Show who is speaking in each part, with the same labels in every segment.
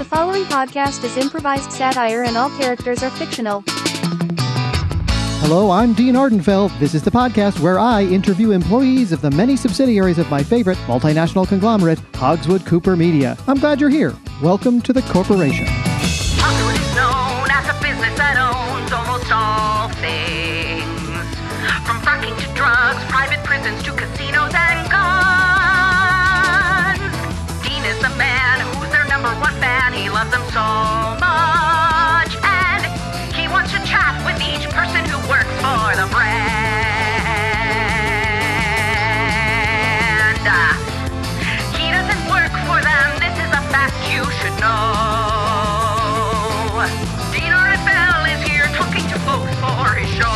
Speaker 1: The following podcast is improvised satire and all characters are fictional.
Speaker 2: Hello, I'm Dean Ardenfell. This is the podcast where I interview employees of the many subsidiaries of my favorite multinational conglomerate, Hogswood Cooper Media. I'm glad you're here. Welcome to the corporation.
Speaker 3: So much. And he wants to chat with each person who works for the brand. He doesn't work for them. This is a fact you should know. Dean Ardenfell is here talking to folks for his show.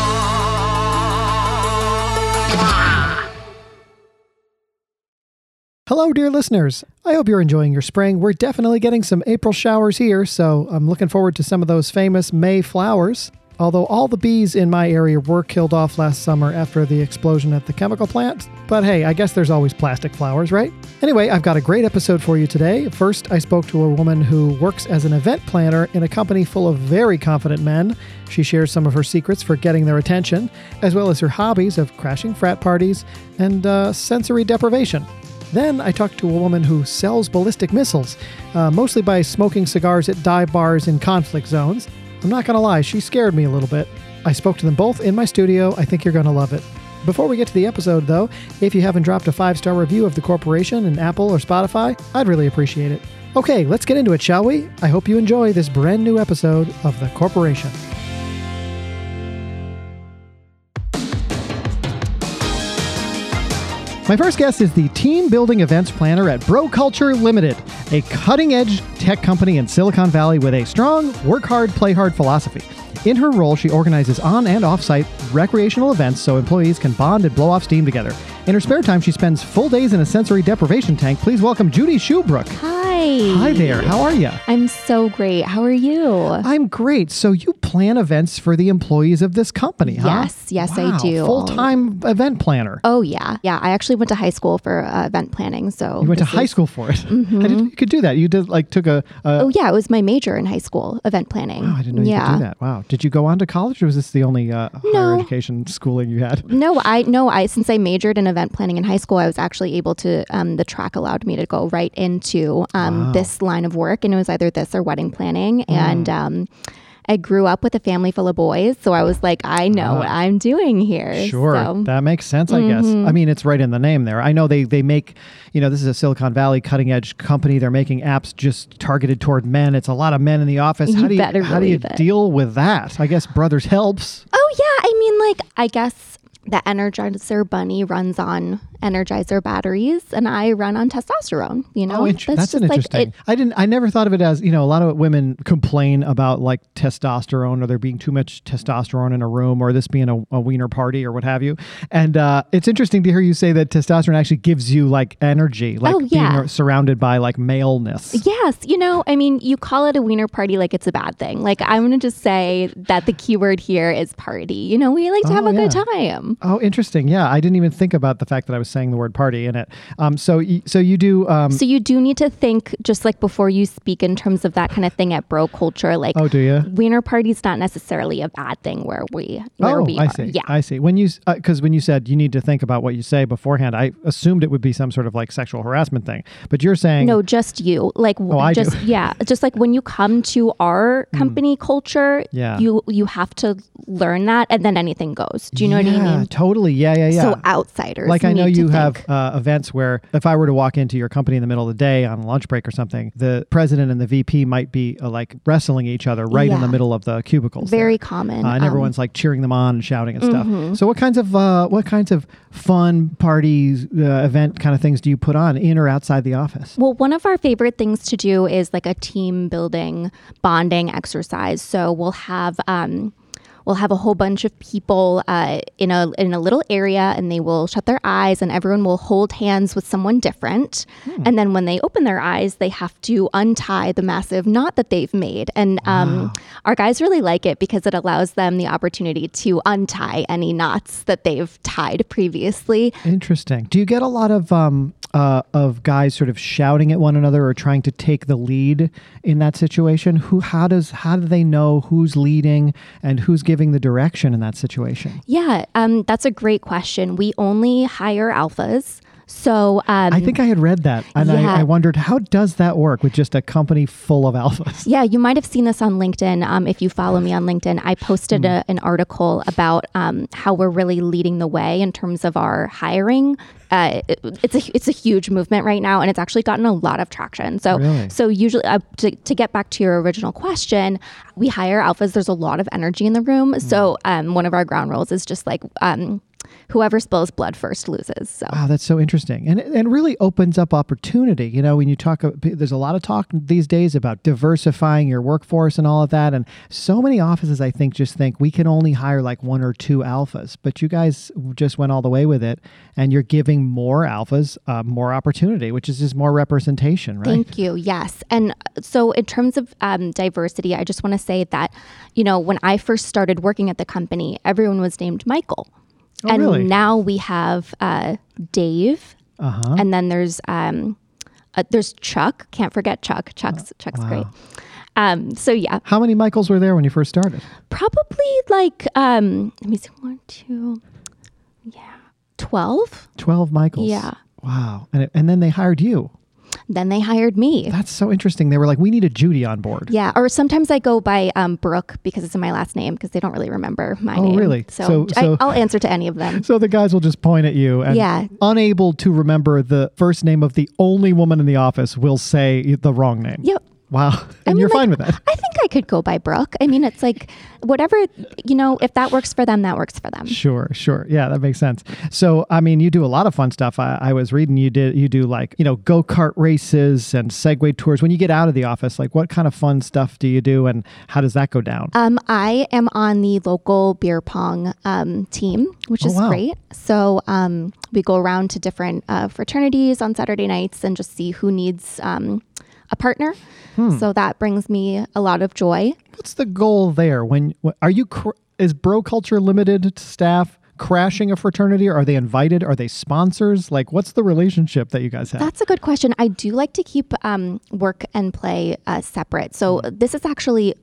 Speaker 2: Hello, dear listeners. I hope you're enjoying your spring. We're definitely getting some April showers here, so I'm looking forward to some of those famous May flowers. Although all the bees in my area were killed off last summer after the explosion at the chemical plant. But hey, I guess there's always plastic flowers, right? Anyway, I've got a great episode for you today. First, I spoke to a woman who works as an event planner in a company full of very confident men. She shares some of her secrets for getting their attention, as well as her hobbies of crashing frat parties and uh, sensory deprivation. Then I talked to a woman who sells ballistic missiles, uh, mostly by smoking cigars at dive bars in conflict zones. I'm not going to lie, she scared me a little bit. I spoke to them both in my studio. I think you're going to love it. Before we get to the episode, though, if you haven't dropped a five star review of the corporation in Apple or Spotify, I'd really appreciate it. Okay, let's get into it, shall we? I hope you enjoy this brand new episode of The Corporation. My first guest is the team building events planner at Bro Culture Limited, a cutting edge tech company in Silicon Valley with a strong work hard, play hard philosophy. In her role, she organizes on and off site recreational events so employees can bond and blow off steam together. In her spare time, she spends full days in a sensory deprivation tank. Please welcome Judy Shewbrooke.
Speaker 4: Hi.
Speaker 2: Hi there, how are you?
Speaker 4: I'm so great. How are you?
Speaker 2: I'm great. So you plan events for the employees of this company, huh?
Speaker 4: Yes, yes, I do.
Speaker 2: Full time event planner.
Speaker 4: Oh yeah, yeah. I actually went to high school for uh, event planning. So
Speaker 2: You went to
Speaker 4: this
Speaker 2: high
Speaker 4: is-
Speaker 2: school for it. I didn't you could do that. You did like took a. a
Speaker 4: Oh yeah, it was my major in high school, event planning.
Speaker 2: Oh, I didn't know
Speaker 4: yeah.
Speaker 2: you could do that. Wow. Did you go on to college, or was this the only uh, higher
Speaker 4: No.
Speaker 2: education schooling you had?
Speaker 4: No, I no, I since I majored in event planning in high school, I was actually able to. Um, the track allowed me to go right into um, this line of work, and it was either this or wedding planning.
Speaker 2: Mm.
Speaker 4: And um, I grew up with a family full of boys, so I was like, I know what I'm doing here.
Speaker 2: Ah. Sure,
Speaker 4: So-
Speaker 2: that makes sense. I guess.
Speaker 4: Mm-hmm.
Speaker 2: I mean, it's right in the name there. I know they they make, you know, this is a Silicon Valley cutting edge company. They're making apps just targeted toward men. It's a lot of men in the office. How
Speaker 4: You
Speaker 2: do you how do you
Speaker 4: it.
Speaker 2: deal with that? I guess Brothers helps.
Speaker 4: Oh yeah, I mean like I guess the Energizer Bunny runs on Energizer batteries, and I run on testosterone. You know,
Speaker 2: Oh, int- that's, an
Speaker 4: just, like,
Speaker 2: interesting.
Speaker 4: it-
Speaker 2: I didn't. I never thought of it as you know. A lot of women complain about like testosterone or there being too much testosterone in a room or this being a, a wiener party or what have you. And uh, it's interesting to hear you say that testosterone actually gives you like energy, like
Speaker 4: Oh, yeah.
Speaker 2: being surrounded by like maleness.
Speaker 4: Yes, you know, I mean, you call it a wiener party like it's a bad thing. Like I'm going to just say that the keyword here is party. You know, we like to have
Speaker 2: Oh,
Speaker 4: a good time.
Speaker 2: Oh, interesting. Yeah, I didn't even think about the fact that I was saying the word party in it. Um, so, y- so you do. Um,
Speaker 4: So you do need to think just like before you speak in terms of that kind of thing at bro culture. Like,
Speaker 2: oh, do you?
Speaker 4: wiener party's not necessarily a bad thing where we where
Speaker 2: oh,
Speaker 4: we
Speaker 2: I
Speaker 4: are.
Speaker 2: see.
Speaker 4: Yeah.
Speaker 2: I see. When you because when you said you need to think about what you say beforehand, I assumed it would be some sort of like sexual harassment thing. But you're saying
Speaker 4: No, just you. Like
Speaker 2: Oh, I do.
Speaker 4: just yeah, just like when you come to our company culture,
Speaker 2: Hmm. Yeah.
Speaker 4: you you have to learn that and then anything goes. Do you know
Speaker 2: yeah,
Speaker 4: what I mean?
Speaker 2: Totally. Yeah, yeah, yeah.
Speaker 4: So outsiders
Speaker 2: like I know
Speaker 4: need
Speaker 2: have uh, events where if I were to walk into your company in the middle of the day on lunch break or something, the president and the VP might be uh, like wrestling each other right in the middle of the cubicles.
Speaker 4: very
Speaker 2: there.
Speaker 4: common.
Speaker 2: Uh, and
Speaker 4: um,
Speaker 2: everyone's like cheering them on and shouting and stuff.
Speaker 4: Mm-hmm.
Speaker 2: So, what kinds of uh, what kinds of fun parties, uh, event kind of things do you put on in or outside the office?
Speaker 4: Well, one of our favorite things to do is like a team building bonding exercise. So we'll have um we'll have a whole bunch of people uh, in a in a little area, and they will shut their eyes, and everyone will hold hands with someone different. And then when they open their eyes, they have to untie the massive knot that they've made. And um, our guys really like it because it allows them the opportunity to untie any knots that they've tied previously.
Speaker 2: Interesting. Do you get a lot of um uh, of guys sort of shouting at one another or trying to take the lead in that situation? Who how does how do they know who's leading and who's giving the direction in that situation?
Speaker 4: Yeah, um, that's a great question. We only hire alphas. So um,
Speaker 2: I think I had read that and
Speaker 4: Yeah.
Speaker 2: I, I wondered how does that work with just a company full of alphas?
Speaker 4: Yeah, you might have seen this on LinkedIn. Um, if you follow me on LinkedIn, I posted a, an article about um, how we're really leading the way in terms of our hiring. Uh, it- it's a it's a huge movement right now, and it's actually gotten a lot of traction. So
Speaker 2: Really?
Speaker 4: so usually uh, to, to get back to your original question, we hire alphas. There's a lot of energy in the room. So um, one of our ground rules is just like um, whoever spills blood first loses. So.
Speaker 2: Wow, that's so interesting, and and really opens up opportunity. You know, when you talk, there's a lot of talk these days about diversifying your workforce and all of that, and so many offices I think just think we can only hire like one or two alphas, but you guys just went all the way with it, and you're giving more alphas uh, more opportunity, which is just more representation, right?
Speaker 4: Thank you. Yes. And uh, so, in terms of um, diversity, I just want to say that, you know, when I first started working at the company, everyone was named Michael.
Speaker 2: Oh,
Speaker 4: and
Speaker 2: really?
Speaker 4: now we have uh, Dave,
Speaker 2: Uh huh.
Speaker 4: and then there's um, uh, there's Chuck. Can't forget Chuck. Chuck's Chuck's great. Um, so yeah,
Speaker 2: How many Michaels were there when you first started?
Speaker 4: probably like um, let me see, one, two, yeah, twelve.
Speaker 2: Twelve Michaels.
Speaker 4: Yeah.
Speaker 2: Wow, and it, and then they hired you.
Speaker 4: Then they hired me.
Speaker 2: That's so interesting. They were like, we need a Judy on board.
Speaker 4: Yeah, or sometimes I go by um, Brooke because it's in my last name because they don't really remember my
Speaker 2: Oh,
Speaker 4: name.
Speaker 2: really?
Speaker 4: So,
Speaker 2: So- so-
Speaker 4: I, I'll answer to any of them.
Speaker 2: So the guys will just point at you and
Speaker 4: Yeah.
Speaker 2: unable to remember the first name of the only woman in the office will say the wrong name.
Speaker 4: Yep.
Speaker 2: Wow. And
Speaker 4: mean,
Speaker 2: you're
Speaker 4: like,
Speaker 2: fine with that.
Speaker 4: I think I could go by Brooke. I mean, it's like whatever, you know, if that works for them, that works for them.
Speaker 2: Sure, sure. Yeah, that makes sense. So, I mean, you do a lot of fun stuff. I, I was reading you did you do like, you know, go-kart races and Segway tours. When you get out of the office, like what kind of fun stuff do you do and how does that go down?
Speaker 4: Um, I am on the local beer pong um, team, which
Speaker 2: Oh,
Speaker 4: is
Speaker 2: wow.
Speaker 4: great. So um, we go around to different uh, fraternities on Saturday nights and just see who needs um, a partner.
Speaker 2: Hmm.
Speaker 4: So that brings me a lot of joy.
Speaker 2: What's the goal there? When are you cr- is bro culture limited to staff crashing a fraternity? Are they invited? Are they sponsors? Like what's the relationship that you guys have?
Speaker 4: That's a good question. I do like to keep um, work and play uh, separate. So
Speaker 2: Hmm.
Speaker 4: this is actually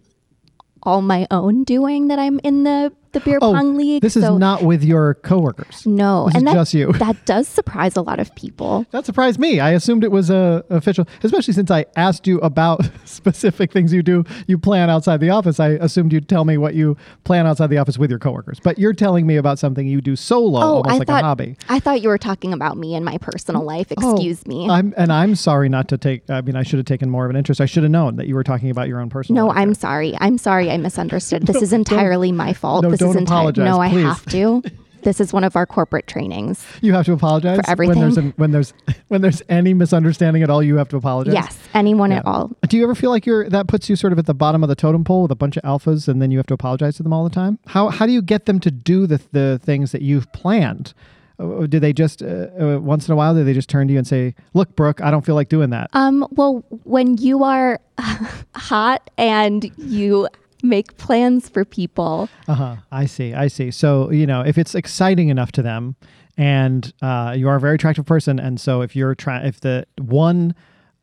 Speaker 4: all my own doing that I'm in the the beer oh, pong league.
Speaker 2: Oh, This is
Speaker 4: so
Speaker 2: not with your coworkers.
Speaker 4: no,
Speaker 2: this
Speaker 4: and
Speaker 2: is
Speaker 4: that,
Speaker 2: just you.
Speaker 4: that does surprise a lot of people.
Speaker 2: That surprised me. I assumed it was a official, especially since I asked you about specific things you do. You plan outside the office. I assumed you'd tell me what you plan outside the office with your coworkers. But you're telling me about something you do solo, oh, almost
Speaker 4: Oh, I
Speaker 2: like
Speaker 4: thought
Speaker 2: a hobby.
Speaker 4: I thought you were talking about me and my personal life.
Speaker 2: Oh,
Speaker 4: Excuse me.
Speaker 2: I'm and I'm sorry not to take. I mean, I should have taken more of an interest. I should have known that you were talking about your own personal.
Speaker 4: no, I'm
Speaker 2: there.
Speaker 4: sorry. I'm sorry. I misunderstood. This is entirely my fault.
Speaker 2: no,
Speaker 4: this
Speaker 2: don't
Speaker 4: is entire.
Speaker 2: apologize,
Speaker 4: No, I have to. This is one of our corporate trainings.
Speaker 2: You have to apologize
Speaker 4: For everything.
Speaker 2: when there's an, when there's when there's any misunderstanding at all. You have to apologize.
Speaker 4: Yes, anyone at all.
Speaker 2: Do you ever feel like you're that puts you sort of at the bottom of the totem pole with a bunch of alphas, and then you have to apologize to them all the time? How how do you get them to do the the things that you've planned? Uh, Do they just uh, uh, once in a while do they just turn to you and say, "Look, Brooke, I don't feel like doing that."
Speaker 4: Um, well, when you are hot and you make plans for people,
Speaker 2: Uh huh. I see. I see. So you know, if it's exciting enough to them, and uh, you are a very attractive person, and so if you're trying, if the one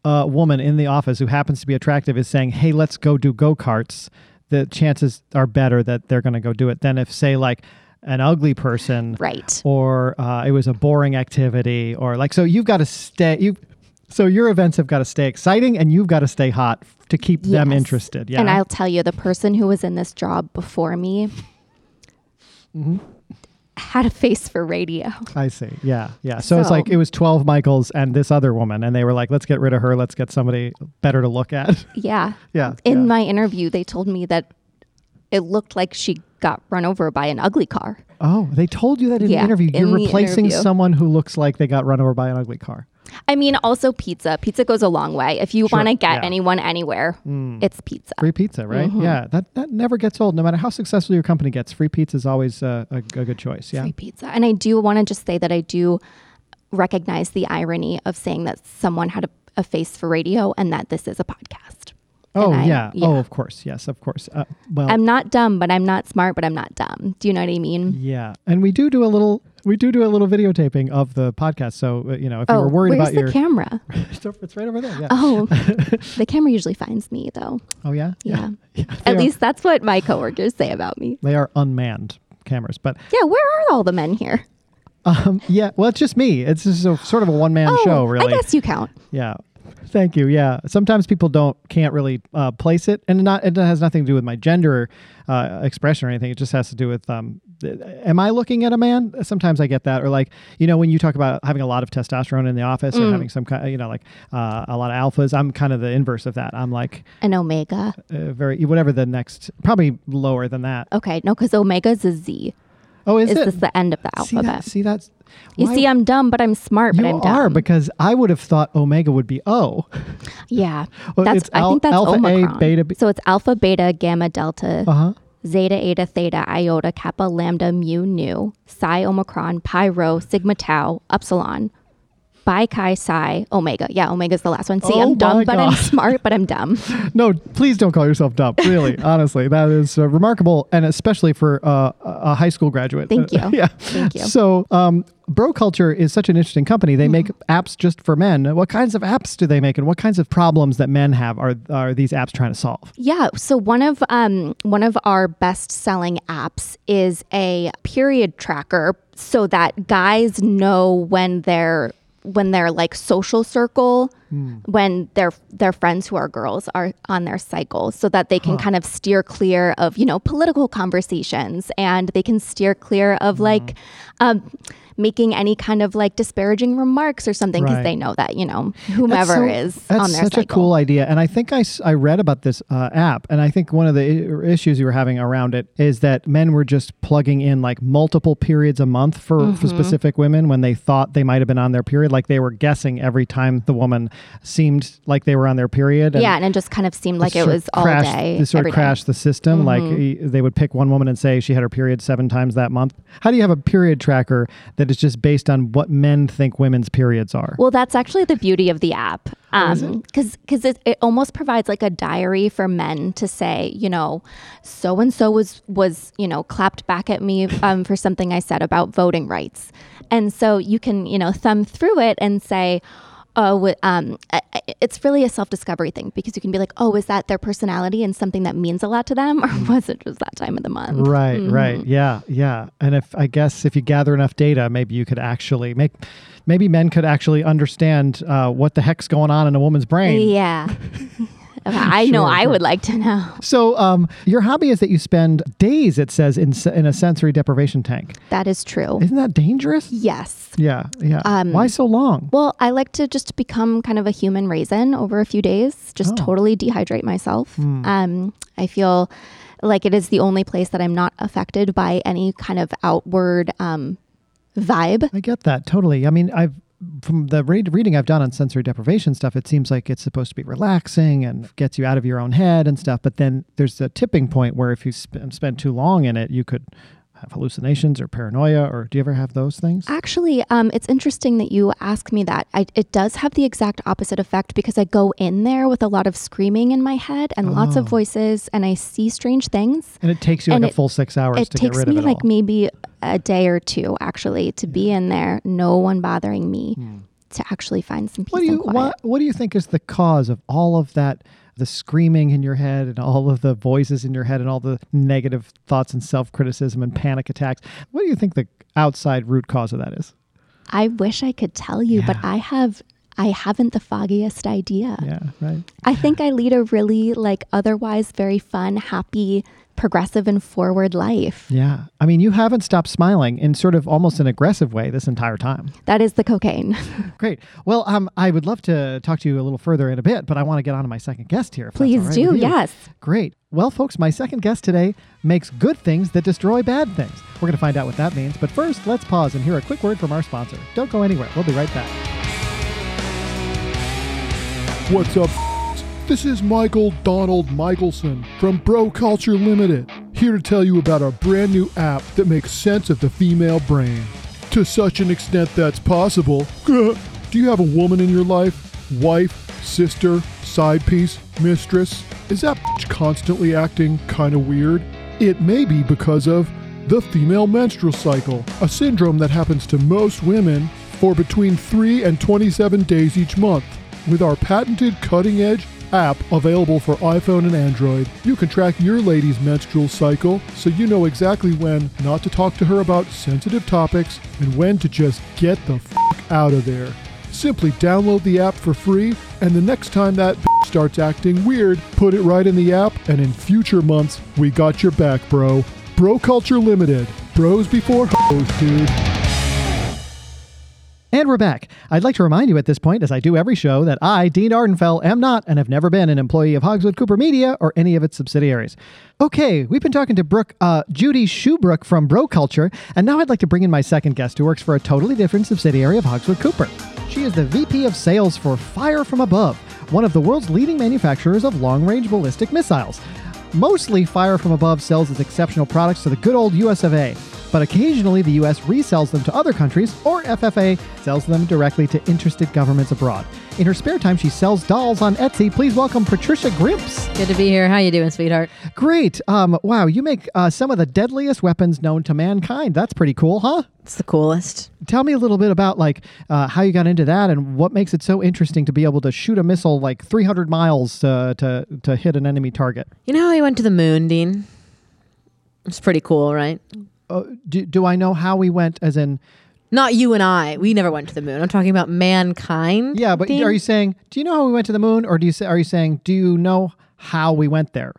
Speaker 2: uh, woman in the office who happens to be attractive is saying, "Hey, let's go do go karts," the chances are better that they're going to go do it than if, say, like an ugly person,
Speaker 4: right?
Speaker 2: or uh, it was a boring activity, or like so you've got to stay you. So your events have got to stay exciting, and you've got to stay hot to keep them interested. Yeah.
Speaker 4: And I'll tell you, the person who was in this job before me
Speaker 2: Mm-hmm.
Speaker 4: had a face for radio.
Speaker 2: I see. Yeah, yeah. So, it's like it was twelve Michaels and this other woman, and they were like, "Let's get rid of her. Let's get somebody better to look at."
Speaker 4: Yeah.
Speaker 2: yeah.
Speaker 4: In
Speaker 2: yeah.
Speaker 4: my interview, they told me that it looked like she got run over by an ugly car.
Speaker 2: oh, they told you that in
Speaker 4: Yeah,
Speaker 2: the interview. You're
Speaker 4: in
Speaker 2: replacing
Speaker 4: interview.
Speaker 2: someone who looks like they got run over by an ugly car.
Speaker 4: I mean, also pizza. Pizza goes a long way. If you
Speaker 2: Sure,
Speaker 4: want to get
Speaker 2: yeah.
Speaker 4: anyone anywhere, it's pizza.
Speaker 2: Free pizza, right?
Speaker 4: Mm-hmm.
Speaker 2: Yeah, that, that never gets old. No matter how successful your company gets, free pizza is always uh, a, a good choice. Yeah.
Speaker 4: Free pizza. And I do want to just say that I do recognize the irony of saying that someone had a, a face for radio and that this is a podcast.
Speaker 2: Oh,
Speaker 4: I-
Speaker 2: yeah.
Speaker 4: yeah.
Speaker 2: Oh, of course. Yes, of course. Uh, well,
Speaker 4: I'm not dumb, but I'm not smart, but I'm not dumb. Do you know what I mean?
Speaker 2: yeah. And we do do a little. We do do a little videotaping of the podcast. So uh, you know, if you
Speaker 4: oh,
Speaker 2: were worried about your,
Speaker 4: camera?
Speaker 2: it's right over there. Yeah.
Speaker 4: Oh, the camera usually finds me though.
Speaker 2: Oh yeah.
Speaker 4: Yeah.
Speaker 2: They
Speaker 4: At
Speaker 2: are-
Speaker 4: least that's what my coworkers say about me.
Speaker 2: they are unmanned cameras, but
Speaker 4: Yeah, where are all the men here?
Speaker 2: um, yeah. Well, it's just me. It's just a, sort of a one man
Speaker 4: oh,
Speaker 2: show, really.
Speaker 4: I guess you count.
Speaker 2: Yeah. Thank you. Yeah. Sometimes people don't can't really uh, place it, and not it has nothing to do with my gender uh, expression or anything. It just has to do with um, am I looking at a man? Sometimes I get that, or like you know when you talk about having a lot of testosterone in the office
Speaker 4: Mm.
Speaker 2: or having some kind, you know, like uh, a lot of alphas. I'm kind of the inverse of that. I'm like
Speaker 4: An omega.
Speaker 2: uh, very whatever the next, probably lower than that.
Speaker 4: Okay, no, because omega is a Z.
Speaker 2: Oh, is
Speaker 4: Is
Speaker 2: it?
Speaker 4: this the end of the
Speaker 2: see
Speaker 4: alphabet?
Speaker 2: that? See that's.
Speaker 4: You
Speaker 2: why-
Speaker 4: see, I'm dumb, but I'm smart,
Speaker 2: you
Speaker 4: I'm dumb.
Speaker 2: are because I would have thought omega would be O.
Speaker 4: yeah,
Speaker 2: Well,
Speaker 4: that's. I
Speaker 2: al-
Speaker 4: think that's
Speaker 2: alpha A, beta B-
Speaker 4: So it's alpha, beta, gamma, delta,
Speaker 2: Uh huh.
Speaker 4: Zeta, eta, theta, iota, kappa, lambda, mu, nu, psi, omicron, pi, rho, sigma, tau, epsilon, bi, chi, psi, omega. Yeah, omega's the last one. See,
Speaker 2: Oh
Speaker 4: I'm dumb, but I'm smart, but I'm dumb.
Speaker 2: No, please don't call yourself dumb. Really, honestly, that is uh, remarkable, and especially for uh, a high school graduate.
Speaker 4: Thank you.
Speaker 2: yeah.
Speaker 4: Thank you.
Speaker 2: So, um, Bro Culture is such an interesting company. They make
Speaker 4: Mm-hmm.
Speaker 2: apps just for men. What kinds of apps do they make, and what kinds of problems that men have are are these apps trying to solve?
Speaker 4: Yeah. So one of um, one of our best selling apps is a period tracker, so that guys know when they're when their like social circle, when their their friends who are girls are on their cycle, so that they can kind of steer clear of you know political conversations, and they can steer clear of like. Um, making any kind of like disparaging remarks or something because
Speaker 2: Right.
Speaker 4: they know that you know whomever
Speaker 2: so-
Speaker 4: is
Speaker 2: that's
Speaker 4: on their
Speaker 2: such
Speaker 4: cycle.
Speaker 2: a cool idea and i think i, I read about this uh, app and i think one of the issues you were having around it is that men were just plugging in like multiple periods a month for,
Speaker 4: Mm-hmm.
Speaker 2: for specific women when they thought they might have been on their period like they were guessing every time the woman seemed like they were on their period and
Speaker 4: yeah, and it just kind of seemed like it was all
Speaker 2: crashed-
Speaker 4: day.
Speaker 2: They sort of
Speaker 4: day.
Speaker 2: crashed the system. Like
Speaker 4: Mm-hmm.
Speaker 2: y- they would pick one woman and say she had her period seven times that month. How do you have a period tracker that is just based on what men think women's periods are?
Speaker 4: Well, that's actually the beauty of the app.
Speaker 2: Oh,
Speaker 4: Um, cause, cause it, it almost provides like a diary for men to say, you know, so and so was, was, you know, clapped back at me, um, for something I said about voting rights. And so you can, you know, thumb through it and say, oh, um, it's really a self discovery thing because you can be like, oh, is that their personality and something that means a lot to them? Or was it just that time of the month?
Speaker 2: Right,
Speaker 4: Mm-hmm.
Speaker 2: right. Yeah, yeah. And if I guess if you gather enough data, maybe you could actually make, maybe men could actually understand uh, what the heck's going on in a woman's brain.
Speaker 4: Yeah. I know
Speaker 2: Sure,
Speaker 4: I
Speaker 2: sure.
Speaker 4: would like to know.
Speaker 2: So, um, your hobby is that you spend days, it says, in, in a sensory deprivation tank.
Speaker 4: That is true.
Speaker 2: Isn't that dangerous?
Speaker 4: Yes.
Speaker 2: Yeah, yeah.
Speaker 4: Um,
Speaker 2: Why so long?
Speaker 4: Well, I like to just become kind of a human raisin over a few days, just
Speaker 2: Oh.
Speaker 4: totally dehydrate myself.
Speaker 2: Hmm.
Speaker 4: Um, I feel like it is the only place that I'm not affected by any kind of outward um, vibe.
Speaker 2: I get that totally. I mean, I've from the read, reading I've done on sensory deprivation stuff, it seems like it's supposed to be relaxing and gets you out of your own head and stuff. But then there's a tipping point where if you sp- spend too long in it, you could have hallucinations or paranoia. Or do you ever have those things?
Speaker 4: Actually, um, it's interesting that you ask me that. I, it does have the exact opposite effect because I go in there with a lot of screaming in my head and lots
Speaker 2: Oh.
Speaker 4: of voices, and I see strange things.
Speaker 2: and it takes you
Speaker 4: and
Speaker 2: like a full six hours
Speaker 4: it
Speaker 2: to
Speaker 4: takes
Speaker 2: get rid
Speaker 4: me
Speaker 2: of it
Speaker 4: like maybe a day or two actually to be in there no one bothering me to actually find some peace
Speaker 2: Hmm. What do you
Speaker 4: and quiet
Speaker 2: what, what do you think is the cause of all of that? The screaming in your head and all of the voices in your head and all the negative thoughts and self criticism and panic attacks. What do you think the outside root cause of that is?
Speaker 4: i wish i could tell you but i have i haven't the foggiest idea
Speaker 2: Yeah, right.
Speaker 4: i think i lead a really like otherwise very fun happy progressive and forward life
Speaker 2: Yeah. I mean, you haven't stopped smiling in sort of almost an aggressive way this entire time.
Speaker 4: that is the cocaine
Speaker 2: Great. Well, um, I would love to talk to you a little further in a bit, but I want to get on to my second guest here.
Speaker 4: please
Speaker 2: all right
Speaker 4: do yes
Speaker 2: Great. Well, folks, my second guest today makes good things that destroy bad things. We're going to find out what that means. But first, let's pause and hear a quick word from our sponsor. Don't go anywhere. We'll be right back.
Speaker 5: What's up? This is Michael Donald Michelson from Bro Culture Limited, here to tell you about our brand new app that makes sense of the female brain. To such an extent that's possible. Do you have a woman in your life? Wife, sister, side piece, mistress? Is that constantly acting kind of weird? It may be because of the female menstrual cycle, a syndrome that happens to most women for between 3 and 27 days each month. With our patented cutting edge app available for iPhone and Android, you can track your lady's menstrual cycle so you know exactly when not to talk to her about sensitive topics and when to just get the f out of there. Simply download the app for free, and the next time that starts acting weird, put it right in the app, and in future months, we got your back, bro. Bro Culture Limited. Bros before hoes, dude.
Speaker 2: And we're back. I'd like to remind you at this point, as I do every show, that I, Dean Ardenfell, am not and have never been an employee of Hogswood Cooper Media or any of its subsidiaries. Okay, we've been talking to Brooke, uh, Judy Shewbrooke from Bro Culture, and now I'd like to bring in my second guest who works for a totally different subsidiary of Hogswood Cooper. She is the VP of Sales for Fire from Above, one of the world's leading manufacturers of long range ballistic missiles. Mostly, Fire from Above sells its exceptional products to the good old US of A, but occasionally the US resells them to other countries, or FFA sells them directly to interested governments abroad. In her spare time, she sells dolls on Etsy. Please welcome Patricia Grimps.
Speaker 6: Good to be here. How you doing, sweetheart?
Speaker 2: Great. Um, wow, you make uh, some of the deadliest weapons known to mankind. That's pretty cool, huh?
Speaker 6: It's the coolest.
Speaker 2: Tell me a little bit about like uh, how you got into that and what makes it so interesting to be able to shoot a missile like 300 miles uh, to to hit an enemy target.
Speaker 6: You know how he went to the moon, Dean? It's pretty cool, right?
Speaker 2: Uh, do, do I know how we went? As in,
Speaker 6: Not you and I. We never went to the moon. I'm talking about mankind.
Speaker 2: yeah, but are you saying? Do you know how we went to the moon, or do you say? Are you saying? Do you know how we went there?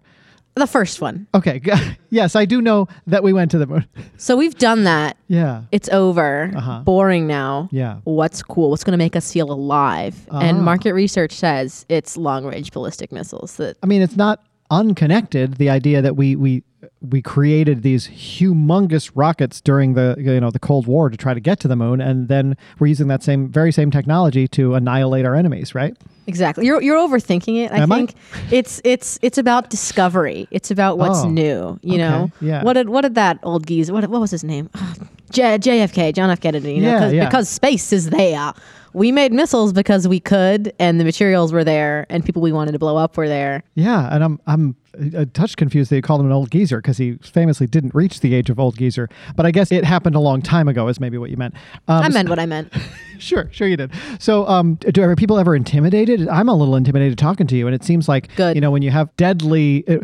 Speaker 6: the first one?
Speaker 2: Okay. yes, I do know that we went to the moon.
Speaker 6: So we've done that.
Speaker 2: yeah.
Speaker 6: It's over.
Speaker 2: Uh-huh.
Speaker 6: Boring now.
Speaker 2: Yeah.
Speaker 6: What's cool? What's going to make us feel alive?
Speaker 2: Ah.
Speaker 6: And market research says it's long range ballistic missiles. That
Speaker 2: I mean, it's not unconnected. The idea that we we we created these humongous rockets during the you know the Cold War to try to get to the moon, and then we're using that same very same technology to annihilate our enemies, right?
Speaker 6: Exactly. You're you're overthinking it. I
Speaker 2: Am I?
Speaker 6: think it's it's it's about discovery. It's about what's
Speaker 2: Oh,
Speaker 6: new. You
Speaker 2: okay,
Speaker 6: know.
Speaker 2: yeah.
Speaker 6: What did what did that old geezer? What what was his name? Ah, J, JFK, John F. Kennedy. You know,
Speaker 2: Yeah, yeah.
Speaker 6: because space is there. We made missiles because we could, and the materials were there, and people we wanted to blow up were there.
Speaker 2: Yeah, and I'm I'm a touch confused that you called him an old geezer because he famously didn't reach the age of old geezer. But I guess it happened a long time ago, is maybe what you meant. Um,
Speaker 6: I meant what I meant.
Speaker 2: Sure, sure you did. So, um, do are people ever intimidated? I'm a little intimidated talking to you, and it seems like
Speaker 6: Good.
Speaker 2: you know when you have deadly uh,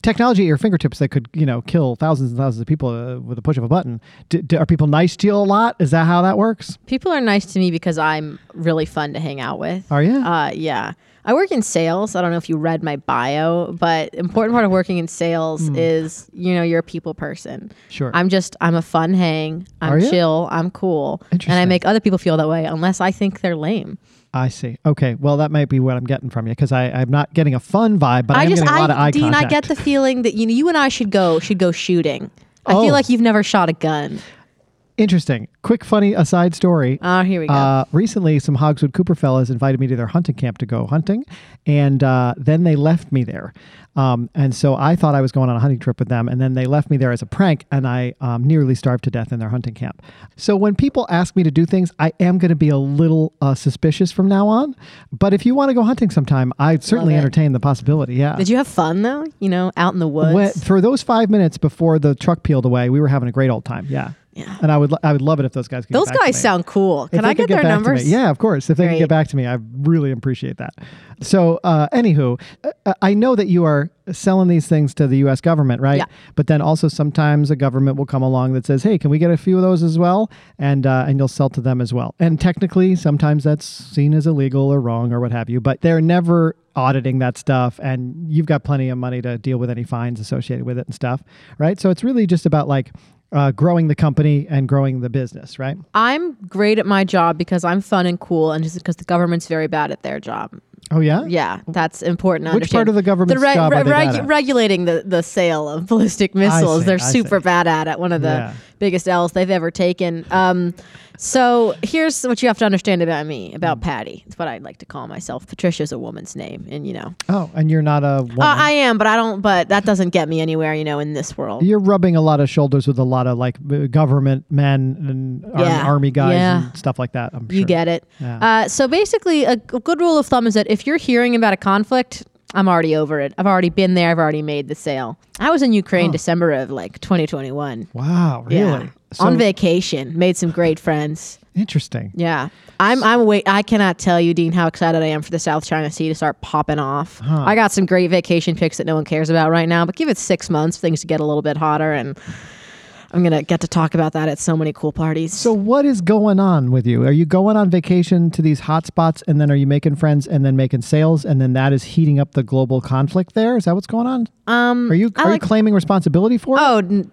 Speaker 2: technology at your fingertips that could you know kill thousands and thousands of people uh, with a push of a button. D- d- are people nice to you a lot? Is that how that works?
Speaker 6: People are nice to me because I'm really fun to hang out with.
Speaker 2: Are you?
Speaker 6: Uh, yeah. I work in sales. I don't know if you read my bio, but important part of working in sales hmm. is, you know, you're a people person.
Speaker 2: Sure.
Speaker 6: I'm just I'm a fun hang. I'm chill. I'm cool. And I make other people feel that way unless I think they're lame.
Speaker 2: I see. Okay, well that might be what I'm getting from you because I'm not getting a fun vibe, but I, am
Speaker 6: just
Speaker 2: getting a lot of
Speaker 6: I
Speaker 2: eye
Speaker 6: Dean,
Speaker 2: contact.
Speaker 6: I get the feeling that you know you and I should go should go shooting. I
Speaker 2: Oh.
Speaker 6: feel like you've never shot a gun.
Speaker 2: Interesting. Quick, funny aside story.
Speaker 6: Oh, here we go.
Speaker 2: Uh, recently, some Hogswood Cooper fellas invited me to their hunting camp to go hunting, and uh, then they left me there. Um, and so I thought I was going on a hunting trip with them, and then they left me there as a prank, and I um, nearly starved to death in their hunting camp. So when people ask me to do things, I am going to be a little uh, suspicious from now on. But if you want to go hunting sometime, I'd certainly entertain the possibility. Yeah.
Speaker 6: Did you have fun though? You know, out in the woods.
Speaker 2: When- for those five minutes before the truck peeled away, we were having a great old time. Yeah.
Speaker 6: Yeah.
Speaker 2: And I would, I would love it if those guys could. get
Speaker 6: Those
Speaker 2: back to
Speaker 6: guys sound cool. Can I get their
Speaker 2: back to me-
Speaker 6: numbers?
Speaker 2: Yeah, of course. If they can get back to me, I really appreciate that. So, uh, anywho, uh, I know that you are selling these things to the U.S. government, right?
Speaker 6: Yeah.
Speaker 2: But then also sometimes a government will come along that says, "Hey, can we get a few of those as well?" And uh, and you'll sell to them as well. And technically, sometimes that's seen as illegal or wrong or what have you. But they're never auditing that stuff, and you've got plenty of money to deal with any fines associated with it and stuff, right? So it's really just about like. Uh, growing the company and growing the business, right?
Speaker 6: I'm great at my job because I'm fun and cool, and just because the government's very bad at their job.
Speaker 2: Oh yeah.
Speaker 6: Yeah, that's important.
Speaker 2: Which part of the government's
Speaker 6: the
Speaker 2: job are they bad at?
Speaker 6: regulating the, the sale of ballistic missiles?
Speaker 2: see,
Speaker 6: They're
Speaker 2: I
Speaker 6: super
Speaker 2: see.
Speaker 6: bad at it. One of the
Speaker 2: Yeah.
Speaker 6: Biggest L's they've ever taken. Um, so here's what you have to understand about me, about
Speaker 2: Mm.
Speaker 6: Patty. It's what I like to call myself. Patricia's a woman's name, and you know,
Speaker 2: Oh, and you're not a woman.
Speaker 6: uh, I am, but I don't. But that doesn't get me anywhere, you know, in this world.
Speaker 2: you're rubbing a lot of shoulders with a lot of like uh, government men and
Speaker 6: Yeah.
Speaker 2: army guys
Speaker 6: Yeah.
Speaker 2: and stuff like that. I'm
Speaker 6: You get it.
Speaker 2: Yeah.
Speaker 6: Uh, so basically, a good rule of thumb is that if you're hearing about a conflict, I'm already over it. I've already been there. I've already made the sale. I was in Ukraine December of like 2021.
Speaker 2: Wow, really?
Speaker 6: Yeah.
Speaker 2: So
Speaker 6: On vacation, made some great friends.
Speaker 2: interesting.
Speaker 6: Yeah. I'm I'm wait I cannot tell you, Dean, how excited I am for the South China Sea to start popping off. I got some great vacation pics that no one cares about right now, but give it six months, things to get a little bit hotter and I'm gonna get to talk about that at so many cool parties.
Speaker 2: So what is going on with you? Are you going on vacation to these hot spots and then are you making friends and then making sales and then that is heating up the global conflict there? Is that what's going on?
Speaker 6: um
Speaker 2: Are you are
Speaker 6: like-
Speaker 2: you claiming responsibility for it?
Speaker 6: Oh, n-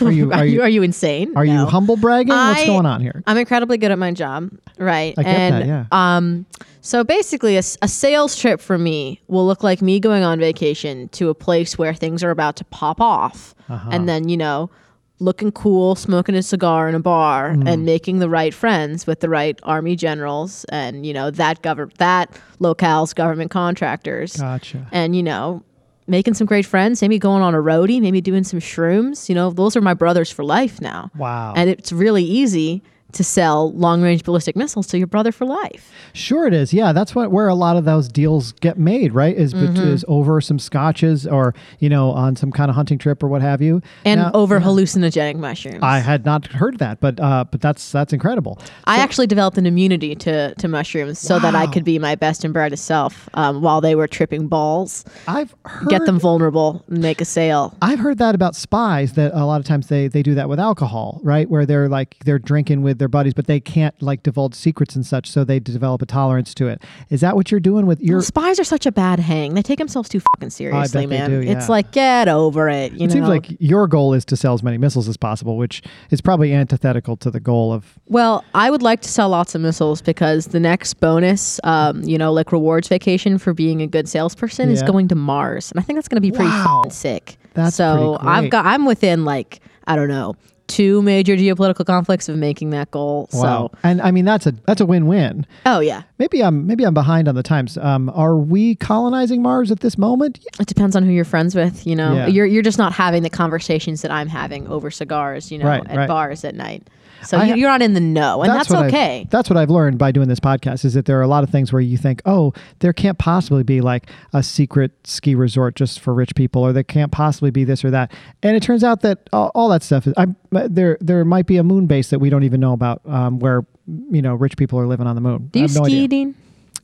Speaker 2: Are you
Speaker 6: are, you, are you insane?
Speaker 2: are you humble bragging? What's
Speaker 6: I-
Speaker 2: going on here?
Speaker 6: I'm incredibly good at my job, right?
Speaker 2: I get
Speaker 6: and
Speaker 2: that, yeah.
Speaker 6: um, so basically, a sales trip for me will look like me going on vacation to a place where things are about to pop off,
Speaker 2: Uh-huh.
Speaker 6: and then you know, looking cool, smoking a cigar in a bar,
Speaker 2: Mm.
Speaker 6: and making the right friends with the right army generals, and you know that govern that locale's government contractors,
Speaker 2: Gotcha.
Speaker 6: and you know. Making some great friends, maybe going on a roadie, maybe doing some shrooms. You know, those are my brothers for life now.
Speaker 2: Wow.
Speaker 6: And it's really easy to sell long range ballistic missiles to your brother for life.
Speaker 2: Sure, it is. Yeah, that's what where a lot of those deals get made, right? Is
Speaker 6: Mm-hmm.
Speaker 2: is over some scotches or you know on some kind of hunting trip or what have you.
Speaker 6: And
Speaker 2: Now-
Speaker 6: over hallucinogenic mushrooms.
Speaker 2: I had not heard that, but uh, but that's that's incredible.
Speaker 6: I actually developed an immunity to, to mushrooms so that I could be my best and brightest self um, while they were tripping balls,
Speaker 2: I've heard
Speaker 6: get them vulnerable, make a sale.
Speaker 2: I've heard that about spies that a lot of times they they do that with alcohol, right? Where they're like they're drinking with their buddies, but they can't like divulge secrets and such, so they develop a tolerance to it. Is that what you're doing with your?
Speaker 6: Spies are such a bad hang. They take themselves too fucking seriously, man.
Speaker 2: do, yeah.
Speaker 6: It's like, get over it. You
Speaker 2: It
Speaker 6: know?
Speaker 2: seems like your goal is to sell as many missiles as possible, which is probably antithetical to the goal of
Speaker 6: Well, I would like to sell lots of missiles because the next bonus, um, you know, like rewards vacation for being a good salesperson is going to Mars, and I think that's going to be pretty
Speaker 2: Wow.
Speaker 6: sick.
Speaker 2: That's
Speaker 6: so I've got I'm within like I don't know two major geopolitical conflicts of making that goal.
Speaker 2: wow.
Speaker 6: So
Speaker 2: And I mean that's a that's a win-win.
Speaker 6: oh yeah,
Speaker 2: Maybe I'm maybe I'm behind on the times. Um, are we colonizing Mars at this moment?
Speaker 6: it depends on who you're friends with. You know,
Speaker 2: Yeah.
Speaker 6: you're you're just not having the conversations that I'm having over cigars. You know,
Speaker 2: Right,
Speaker 6: at
Speaker 2: right.
Speaker 6: bars at night. So
Speaker 2: I
Speaker 6: you're not in the know, and that's,
Speaker 2: I've-
Speaker 6: okay.
Speaker 2: that's what I've learned by doing this podcast is that there are a lot of things where you think, oh, there can't possibly be like a secret ski resort just for rich people, or there can't possibly be this or that. And it turns out that all, all that stuff is I, there. There might be a moon base that we don't even know about, um, where you know rich people are living on the moon.
Speaker 6: Do
Speaker 2: I
Speaker 6: you
Speaker 2: no
Speaker 6: ski,
Speaker 2: idea.
Speaker 6: Dean?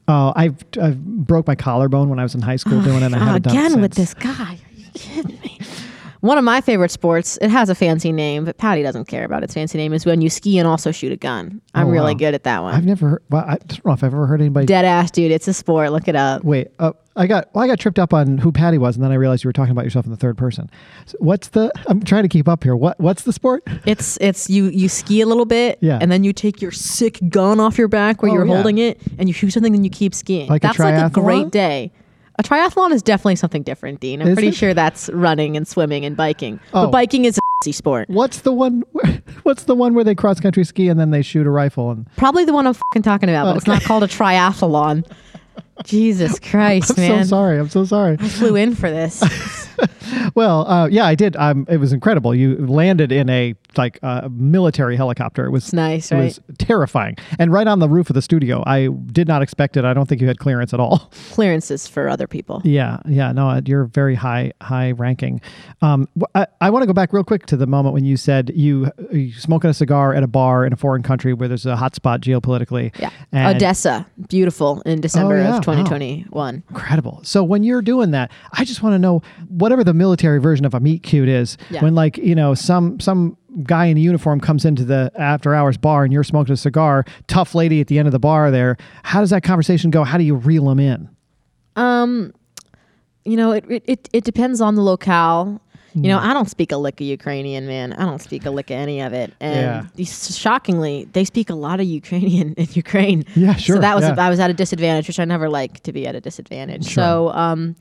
Speaker 2: Oh, I've, I've broke my collarbone when I was in high school doing it. and I
Speaker 6: Oh,
Speaker 2: it
Speaker 6: again with this guy. Are you kidding me? One of my favorite sports, it has a fancy name, but Patty doesn't care about its fancy name, is when you ski and also shoot a gun. I'm
Speaker 2: Oh,
Speaker 6: really
Speaker 2: wow.
Speaker 6: good at that one.
Speaker 2: I've never. Heard, well, I don't know if I've ever heard anybody.
Speaker 6: Dead ass, dude. It's a sport. Look it up.
Speaker 2: Wait, uh, I got well, I got tripped up on who Patty was, and then I realized you were talking about yourself in the third person. So what's the? I'm trying to keep up here. What What's the sport?
Speaker 6: It's it's you you ski a little bit,
Speaker 2: Yeah.
Speaker 6: and then you take your sick gun off your back where
Speaker 2: Oh,
Speaker 6: you're
Speaker 2: yeah.
Speaker 6: holding it, and you shoot something, and you keep skiing.
Speaker 2: Like a
Speaker 6: that's like a great day. A triathlon is definitely something different, Dean. I'm
Speaker 2: Is
Speaker 6: pretty
Speaker 2: it?
Speaker 6: sure that's running and swimming and biking.
Speaker 2: Oh.
Speaker 6: But biking is a sport.
Speaker 2: What's the one? Where, what's the one where they cross country ski and then they shoot a rifle? And
Speaker 6: Probably the one I'm fucking talking about, but it's not called a triathlon. Jesus Christ,
Speaker 2: I'm
Speaker 6: man.
Speaker 2: so sorry. I'm so sorry.
Speaker 6: I flew in for this.
Speaker 2: Well, uh, yeah, I did. Um, it was incredible. You landed in a like uh, military helicopter. It was
Speaker 6: nice,
Speaker 2: It
Speaker 6: right?
Speaker 2: was terrifying, and right on the roof of the studio. I did not expect it. I don't think you had clearance at all.
Speaker 6: Clearances for other people.
Speaker 2: Yeah, yeah, no, uh, you're very high, high ranking. Um, I, I want to go back real quick to the moment when you said you, you smoking a cigar at a bar in a foreign country where there's a hot spot geopolitically.
Speaker 6: Yeah.
Speaker 2: And-
Speaker 6: Odessa, beautiful in December
Speaker 2: Oh, yeah,
Speaker 6: of 2021.
Speaker 2: Incredible. So when you're doing that, I just want to know whatever the military version of a meet cute is.
Speaker 6: Yeah.
Speaker 2: When like you know some some guy in a uniform comes into the after hours bar and you're smoking a cigar, tough lady at the end of the bar there. How does that conversation go? How do you reel them in?
Speaker 6: Um, you know, it, it, it, it depends on the locale. You know, I don't speak a lick of Ukrainian, man. I don't speak a lick of any of it. And
Speaker 2: Yeah.
Speaker 6: shockingly, they speak a lot of Ukrainian in Ukraine.
Speaker 2: Yeah, sure,
Speaker 6: So that was
Speaker 2: yeah.
Speaker 6: I was at a disadvantage, which I never like to be at a disadvantage.
Speaker 2: Sure.
Speaker 6: So um,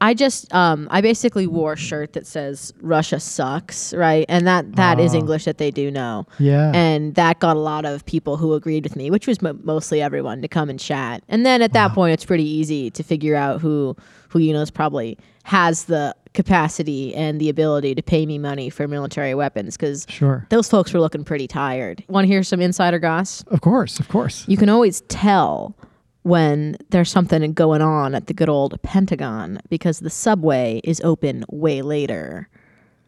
Speaker 6: I just um, I basically wore a shirt that says Russia sucks, right? And that that is
Speaker 2: Oh.
Speaker 6: English that they do know.
Speaker 2: Yeah.
Speaker 6: And that got a lot of people who agreed with me, which was mo- mostly everyone, to come and chat. And then at that point, it's pretty easy to figure out who who you know is probably has the capacity and the ability to pay me money for military weapons because
Speaker 2: Sure.
Speaker 6: those folks were looking pretty tired. Want to hear some insider goss?
Speaker 2: Of course, of course.
Speaker 6: You can always tell when there's something going on at the good old Pentagon because the subway is open way later.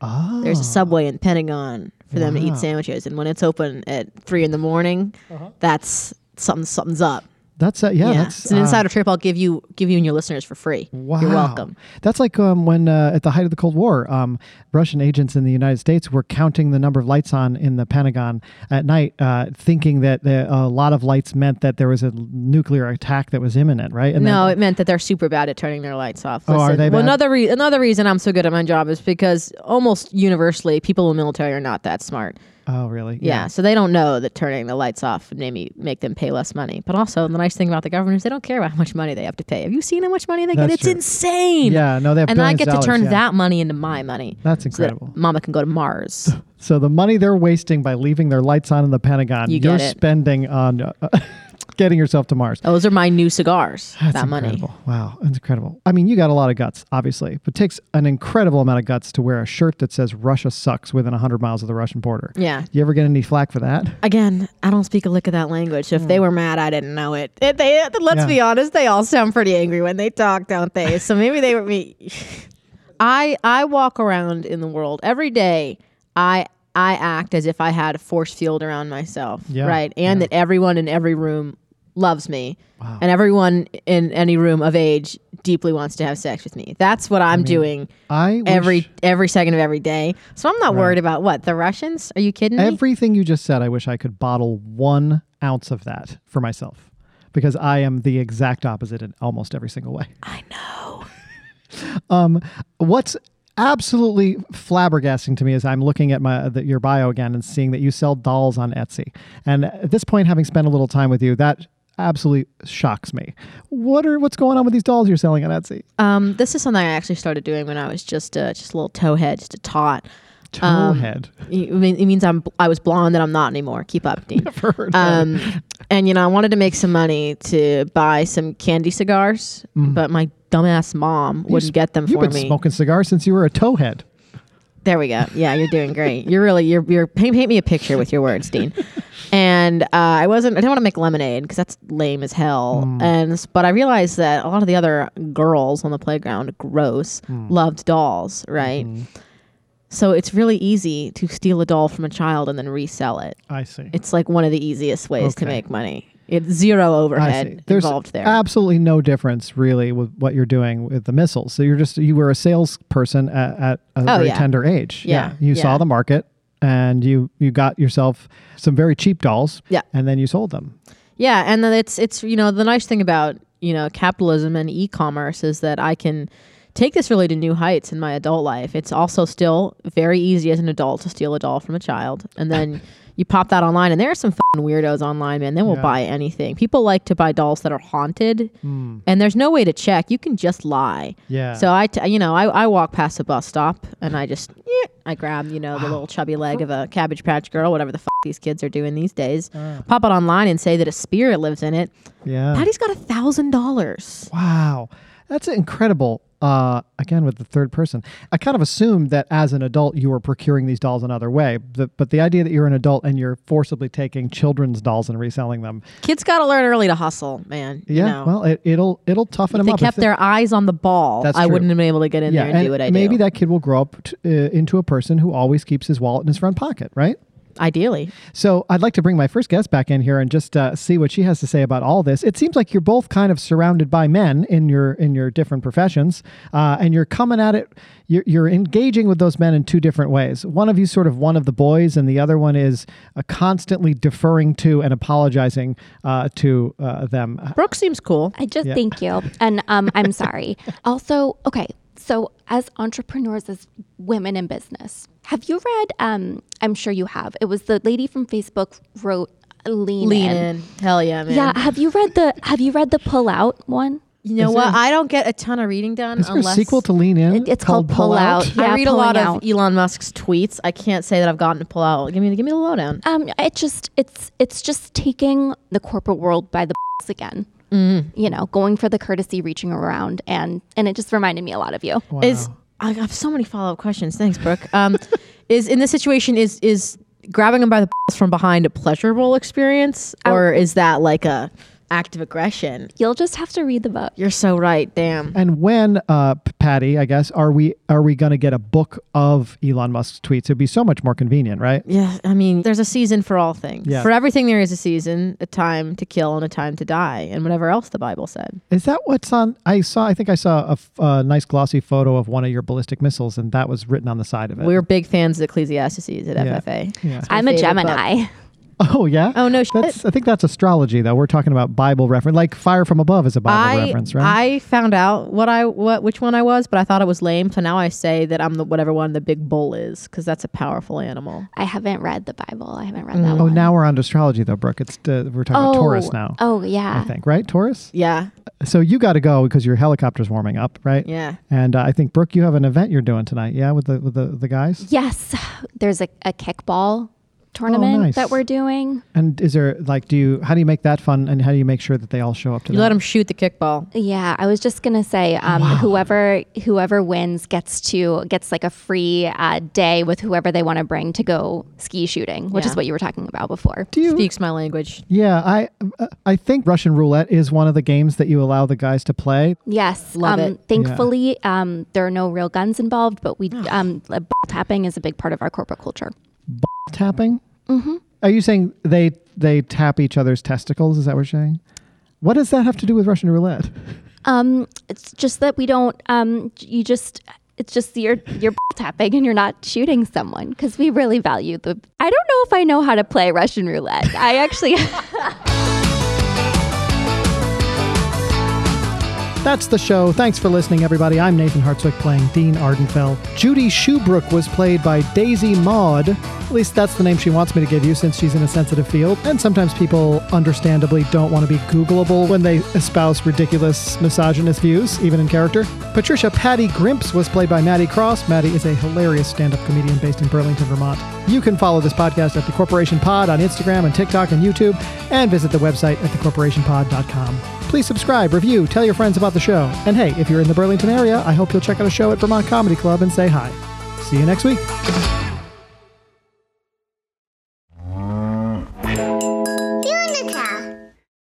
Speaker 2: Oh.
Speaker 6: There's a ah. subway in Pentagon for them to eat sandwiches, and when it's open at three in the morning, uh-huh. that's something. Something's up.
Speaker 2: That's uh, yeah,
Speaker 6: Yeah,
Speaker 2: That's
Speaker 6: it's an
Speaker 2: uh,
Speaker 6: insider trip. I'll give you, give you and your listeners for free.
Speaker 2: Wow.
Speaker 6: You're welcome.
Speaker 2: That's like um, when uh, at the height of the Cold War, um, Russian agents in the United States were counting the number of lights on in the Pentagon at night, uh, thinking that the, a lot of lights meant that there was a nuclear attack that was imminent, right? And
Speaker 6: no,
Speaker 2: then-
Speaker 6: it meant that they're super bad at turning their lights off.
Speaker 2: Oh, are they
Speaker 6: well,
Speaker 2: bad?
Speaker 6: another re- another reason I'm so good at my job is because almost universally, people in the military are not that smart.
Speaker 2: Oh, really?
Speaker 6: Yeah, so they don't know that turning the lights off would maybe make them pay less money. But also, the nice thing about the government is they don't care about how much money they have to pay. Have you seen how much money they
Speaker 2: That's
Speaker 6: get? It's
Speaker 2: true.
Speaker 6: insane.
Speaker 2: Yeah, no, they have
Speaker 6: and I
Speaker 2: billions
Speaker 6: get
Speaker 2: of
Speaker 6: to turn
Speaker 2: yeah.
Speaker 6: that money into my money.
Speaker 2: That's
Speaker 6: so that
Speaker 2: incredible.
Speaker 6: Mama can go to Mars.
Speaker 2: So the money they're wasting by leaving their lights on in the Pentagon,
Speaker 6: You
Speaker 2: are
Speaker 6: it.
Speaker 2: spending on uh, getting yourself to Mars.
Speaker 6: Those are my new cigars.
Speaker 2: That's
Speaker 6: that money.
Speaker 2: incredible. Wow, that's incredible. I mean, you got a lot of guts, obviously, but it takes an incredible amount of guts to wear a shirt that says Russia sucks within 100 miles of the Russian border.
Speaker 6: Yeah.
Speaker 2: You ever get any flack for that?
Speaker 6: Again, I don't speak a lick of that language. So if they hmm. were mad, I didn't know it. It- they, let's
Speaker 2: Yeah.
Speaker 6: be honest, they all sound pretty angry when they talk, don't they? So maybe they were me. I I walk around in the world every day. I I act as if I had a force field around myself,
Speaker 2: Yeah,
Speaker 6: right? And
Speaker 2: yeah.
Speaker 6: that everyone in every room loves me, and everyone in any room of age deeply wants to have sex with me. That's what I'm doing
Speaker 2: I
Speaker 6: every
Speaker 2: wish-
Speaker 6: every second of every day. So I'm not worried about what the Russians. Are you kidding me?
Speaker 2: everything you just said. I wish I could bottle one ounce of that for myself, because I am the exact opposite in almost every single way.
Speaker 6: I know.
Speaker 2: Um, what's absolutely flabbergasting to me is I'm looking at my the, your bio again and seeing that you sell dolls on Etsy. And at this point, having spent a little time with you, that absolutely shocks me. What are what's going on with these dolls you're selling on Etsy?
Speaker 6: Um, this is something I actually started doing when I was just uh, just a little towhead, just a tot. Um,
Speaker 2: Towhead.
Speaker 6: It, it means I'm I was blonde and I'm not anymore. Keep up, Dean.
Speaker 2: Never heard.
Speaker 6: Um, and you know, I wanted to make some money to buy some candy cigars, but my dumbass mom wouldn't get them
Speaker 2: Mm. You've
Speaker 6: for
Speaker 2: been
Speaker 6: me.
Speaker 2: smoking cigars since you were a towhead.
Speaker 6: There we go. Yeah, you're doing great. You're really you're you're paint, paint me a picture with your words, Dean. And uh, I wasn't. I didn't want to make lemonade because that's lame as hell.
Speaker 2: Mm.
Speaker 6: And but I realized that a lot of the other girls on the playground, gross,
Speaker 2: Mm.
Speaker 6: loved dolls, right?
Speaker 2: Mm-hmm.
Speaker 6: So it's really easy to steal a doll from a child and then resell it.
Speaker 2: I see.
Speaker 6: It's like one of the easiest ways to make money. It's zero overhead
Speaker 2: There's
Speaker 6: involved there.
Speaker 2: absolutely no difference really with what you're doing with the missiles. So you're just you were a salesperson at, at a
Speaker 6: Oh,
Speaker 2: very
Speaker 6: yeah.
Speaker 2: tender age.
Speaker 6: Yeah,
Speaker 2: You
Speaker 6: yeah.
Speaker 2: saw the market and you you got yourself some very cheap dolls.
Speaker 6: Yeah.
Speaker 2: And then you sold them.
Speaker 6: Yeah, and then it's it's you know the nice thing about you know capitalism and e-commerce is that I can take this really to new heights in my adult life. It's also still very easy as an adult to steal a doll from a child, and then you pop that online, and there are some weirdos online, man. They will
Speaker 2: Yeah.
Speaker 6: buy anything. People like to buy dolls that are haunted, hmm. and there's no way to check. You can just lie.
Speaker 2: Yeah.
Speaker 6: So I, t- you know, I, I walk past a bus stop and I just, yeah, I grab, you know, the little chubby leg of a Cabbage Patch Girl, whatever the fuck these kids are doing these days. Ah. Pop it online and say that a spirit lives in it.
Speaker 2: yeah.
Speaker 6: Patty's got a thousand dollars.
Speaker 2: Wow. That's incredible. Uh, again, with the third person, I kind of assumed that as an adult you were procuring these dolls another way. The, but the idea that you're an adult and you're forcibly taking children's dolls and reselling them,
Speaker 6: Kids got to learn early to hustle, man. you
Speaker 2: yeah,
Speaker 6: know.
Speaker 2: well, it, it'll it'll toughen
Speaker 6: if
Speaker 2: them
Speaker 6: they
Speaker 2: up.
Speaker 6: kept
Speaker 2: they- kept
Speaker 6: their eyes on the ball,
Speaker 2: That's
Speaker 6: I
Speaker 2: true.
Speaker 6: wouldn't have been able to get in there and, do what I
Speaker 2: maybe
Speaker 6: do.
Speaker 2: Maybe that kid will grow up t- uh, into a person who always keeps his wallet in his front pocket, right?
Speaker 6: Ideally.
Speaker 2: So I'd like to bring my first guest back in here and just uh, see what she has to say about all this. It seems like you're both kind of surrounded by men in your in your different professions, uh, and you're coming at it. You're, you're engaging with those men in two different ways. One of you sort of one of the boys, and the other one is uh, constantly deferring to and apologizing uh, to uh, them.
Speaker 6: Brooke seems cool.
Speaker 4: I just
Speaker 2: Yeah.
Speaker 4: thank you. And um, I'm sorry. Also, okay. So, as entrepreneurs, as women in business, have you read? Um, I'm sure you have. It was the lady from Facebook wrote "Lean,
Speaker 6: Lean
Speaker 4: In."
Speaker 6: in. Hell yeah, man.
Speaker 4: Yeah, have you read the Have you read the Pull Out one?
Speaker 6: You know
Speaker 2: Is
Speaker 6: what?
Speaker 2: there-
Speaker 6: I don't get a ton of reading done
Speaker 2: Is there a sequel to Lean In?
Speaker 4: It- it's called Pull Out. Yeah,
Speaker 6: I read a lot
Speaker 4: pulling
Speaker 6: of
Speaker 4: out.
Speaker 6: Elon Musk's tweets. I can't say that I've gotten to pull out. Give me, give me the lowdown.
Speaker 4: Um, it just it's it's just taking the corporate world by the balls again. You know, going for the courtesy, reaching around, and and it just reminded me a lot of you.
Speaker 2: Wow.
Speaker 6: Is I have so many follow up questions. Thanks, Brooke. Um, is in this situation is is grabbing them by the balls from behind a pleasurable experience, or is that like a act of aggression?
Speaker 4: You'll just have to read the book.
Speaker 6: You're so right. Damn.
Speaker 2: And when, uh, Patty, I guess, are we are we going to get a book of Elon Musk's tweets? It'd be so much more convenient, right?
Speaker 6: Yeah, I mean, there's a season for all things.
Speaker 2: Yeah.
Speaker 6: For everything, there is a season, a time to kill, and a time to die, and whatever else the Bible said.
Speaker 2: Is that what's on? I saw. I think I saw a, f- a nice glossy photo of one of your ballistic missiles, and that was written on the side of it.
Speaker 6: We're big fans of Ecclesiastes at
Speaker 2: Yeah.
Speaker 6: FFA.
Speaker 2: Yeah.
Speaker 4: I'm a
Speaker 6: Gemini. book.
Speaker 4: Gemini.
Speaker 2: Oh yeah.
Speaker 6: Oh no, shit.
Speaker 2: That's. I think that's astrology, though. We're talking about Bible reference, like fire from above is a Bible
Speaker 6: I,
Speaker 2: reference, right?
Speaker 6: I found out what I what which one I was, but I thought it was lame. So now I say that I'm the whatever one the big bull is, because that's a powerful animal.
Speaker 4: I haven't read the Bible. I haven't read that
Speaker 2: oh,
Speaker 4: one.
Speaker 2: now we're on astrology, though, Brooke. It's uh, we're talking about Taurus now.
Speaker 4: Oh yeah.
Speaker 2: I think right, Taurus.
Speaker 6: Yeah,
Speaker 2: So you got to go because your helicopter's warming up, right?
Speaker 6: yeah.
Speaker 2: And uh, I think Brooke, you have an event you're doing tonight, yeah, with the with the, the guys.
Speaker 4: Yes, there's a, a kickball tournament
Speaker 2: Oh, nice.
Speaker 4: that we're doing.
Speaker 2: And is there like, do you how do you make that fun, and how do you make sure that they all show up to
Speaker 6: You
Speaker 2: that?
Speaker 6: let them shoot the kickball.
Speaker 4: Yeah, I was just gonna say, um, whoever whoever wins gets to gets like a free uh, day with whoever they want to bring to go ski shooting, which
Speaker 6: Yeah.
Speaker 4: is what you were talking about before.
Speaker 2: do you?
Speaker 6: Speaks my language.
Speaker 2: Yeah, I uh, I think Russian roulette is one of the games that you allow the guys to play.
Speaker 4: Yes,
Speaker 6: Love
Speaker 4: um,
Speaker 6: it.
Speaker 4: Thankfully, um, there are no real guns involved, but we um, uh, ball tapping is a big part of our corporate culture.
Speaker 2: Tapping. Mm-hmm. Are you saying they they tap each other's testicles? Is that what you're saying? What does that have to do with Russian roulette?
Speaker 4: Um, it's just that we don't. Um, you just. It's just you're you're ball tapping and you're not shooting someone because we really value the. I don't know if I know how to play Russian roulette. I actually.
Speaker 2: That's the show. Thanks for listening, everybody. I'm Nathan Hartswick playing Dean Ardenfell. Judy Shewbrooke was played by Daisy Maud. At least that's the name she wants me to give you since she's in a sensitive field. And sometimes people, understandably, don't want to be Googleable when they espouse ridiculous misogynist views, even in character. Patricia Patty Grimps was played by Maddie Cross. Maddie is a hilarious stand up comedian based in Burlington, Vermont. You can follow this podcast at The Corporation Pod on Instagram and TikTok and YouTube, and visit the website at thecorporationpod.com. Please subscribe, review, tell your friends about the show. And hey, if you're in the Burlington area, I hope you'll check out a show at Vermont Comedy Club and say hi. See you next week.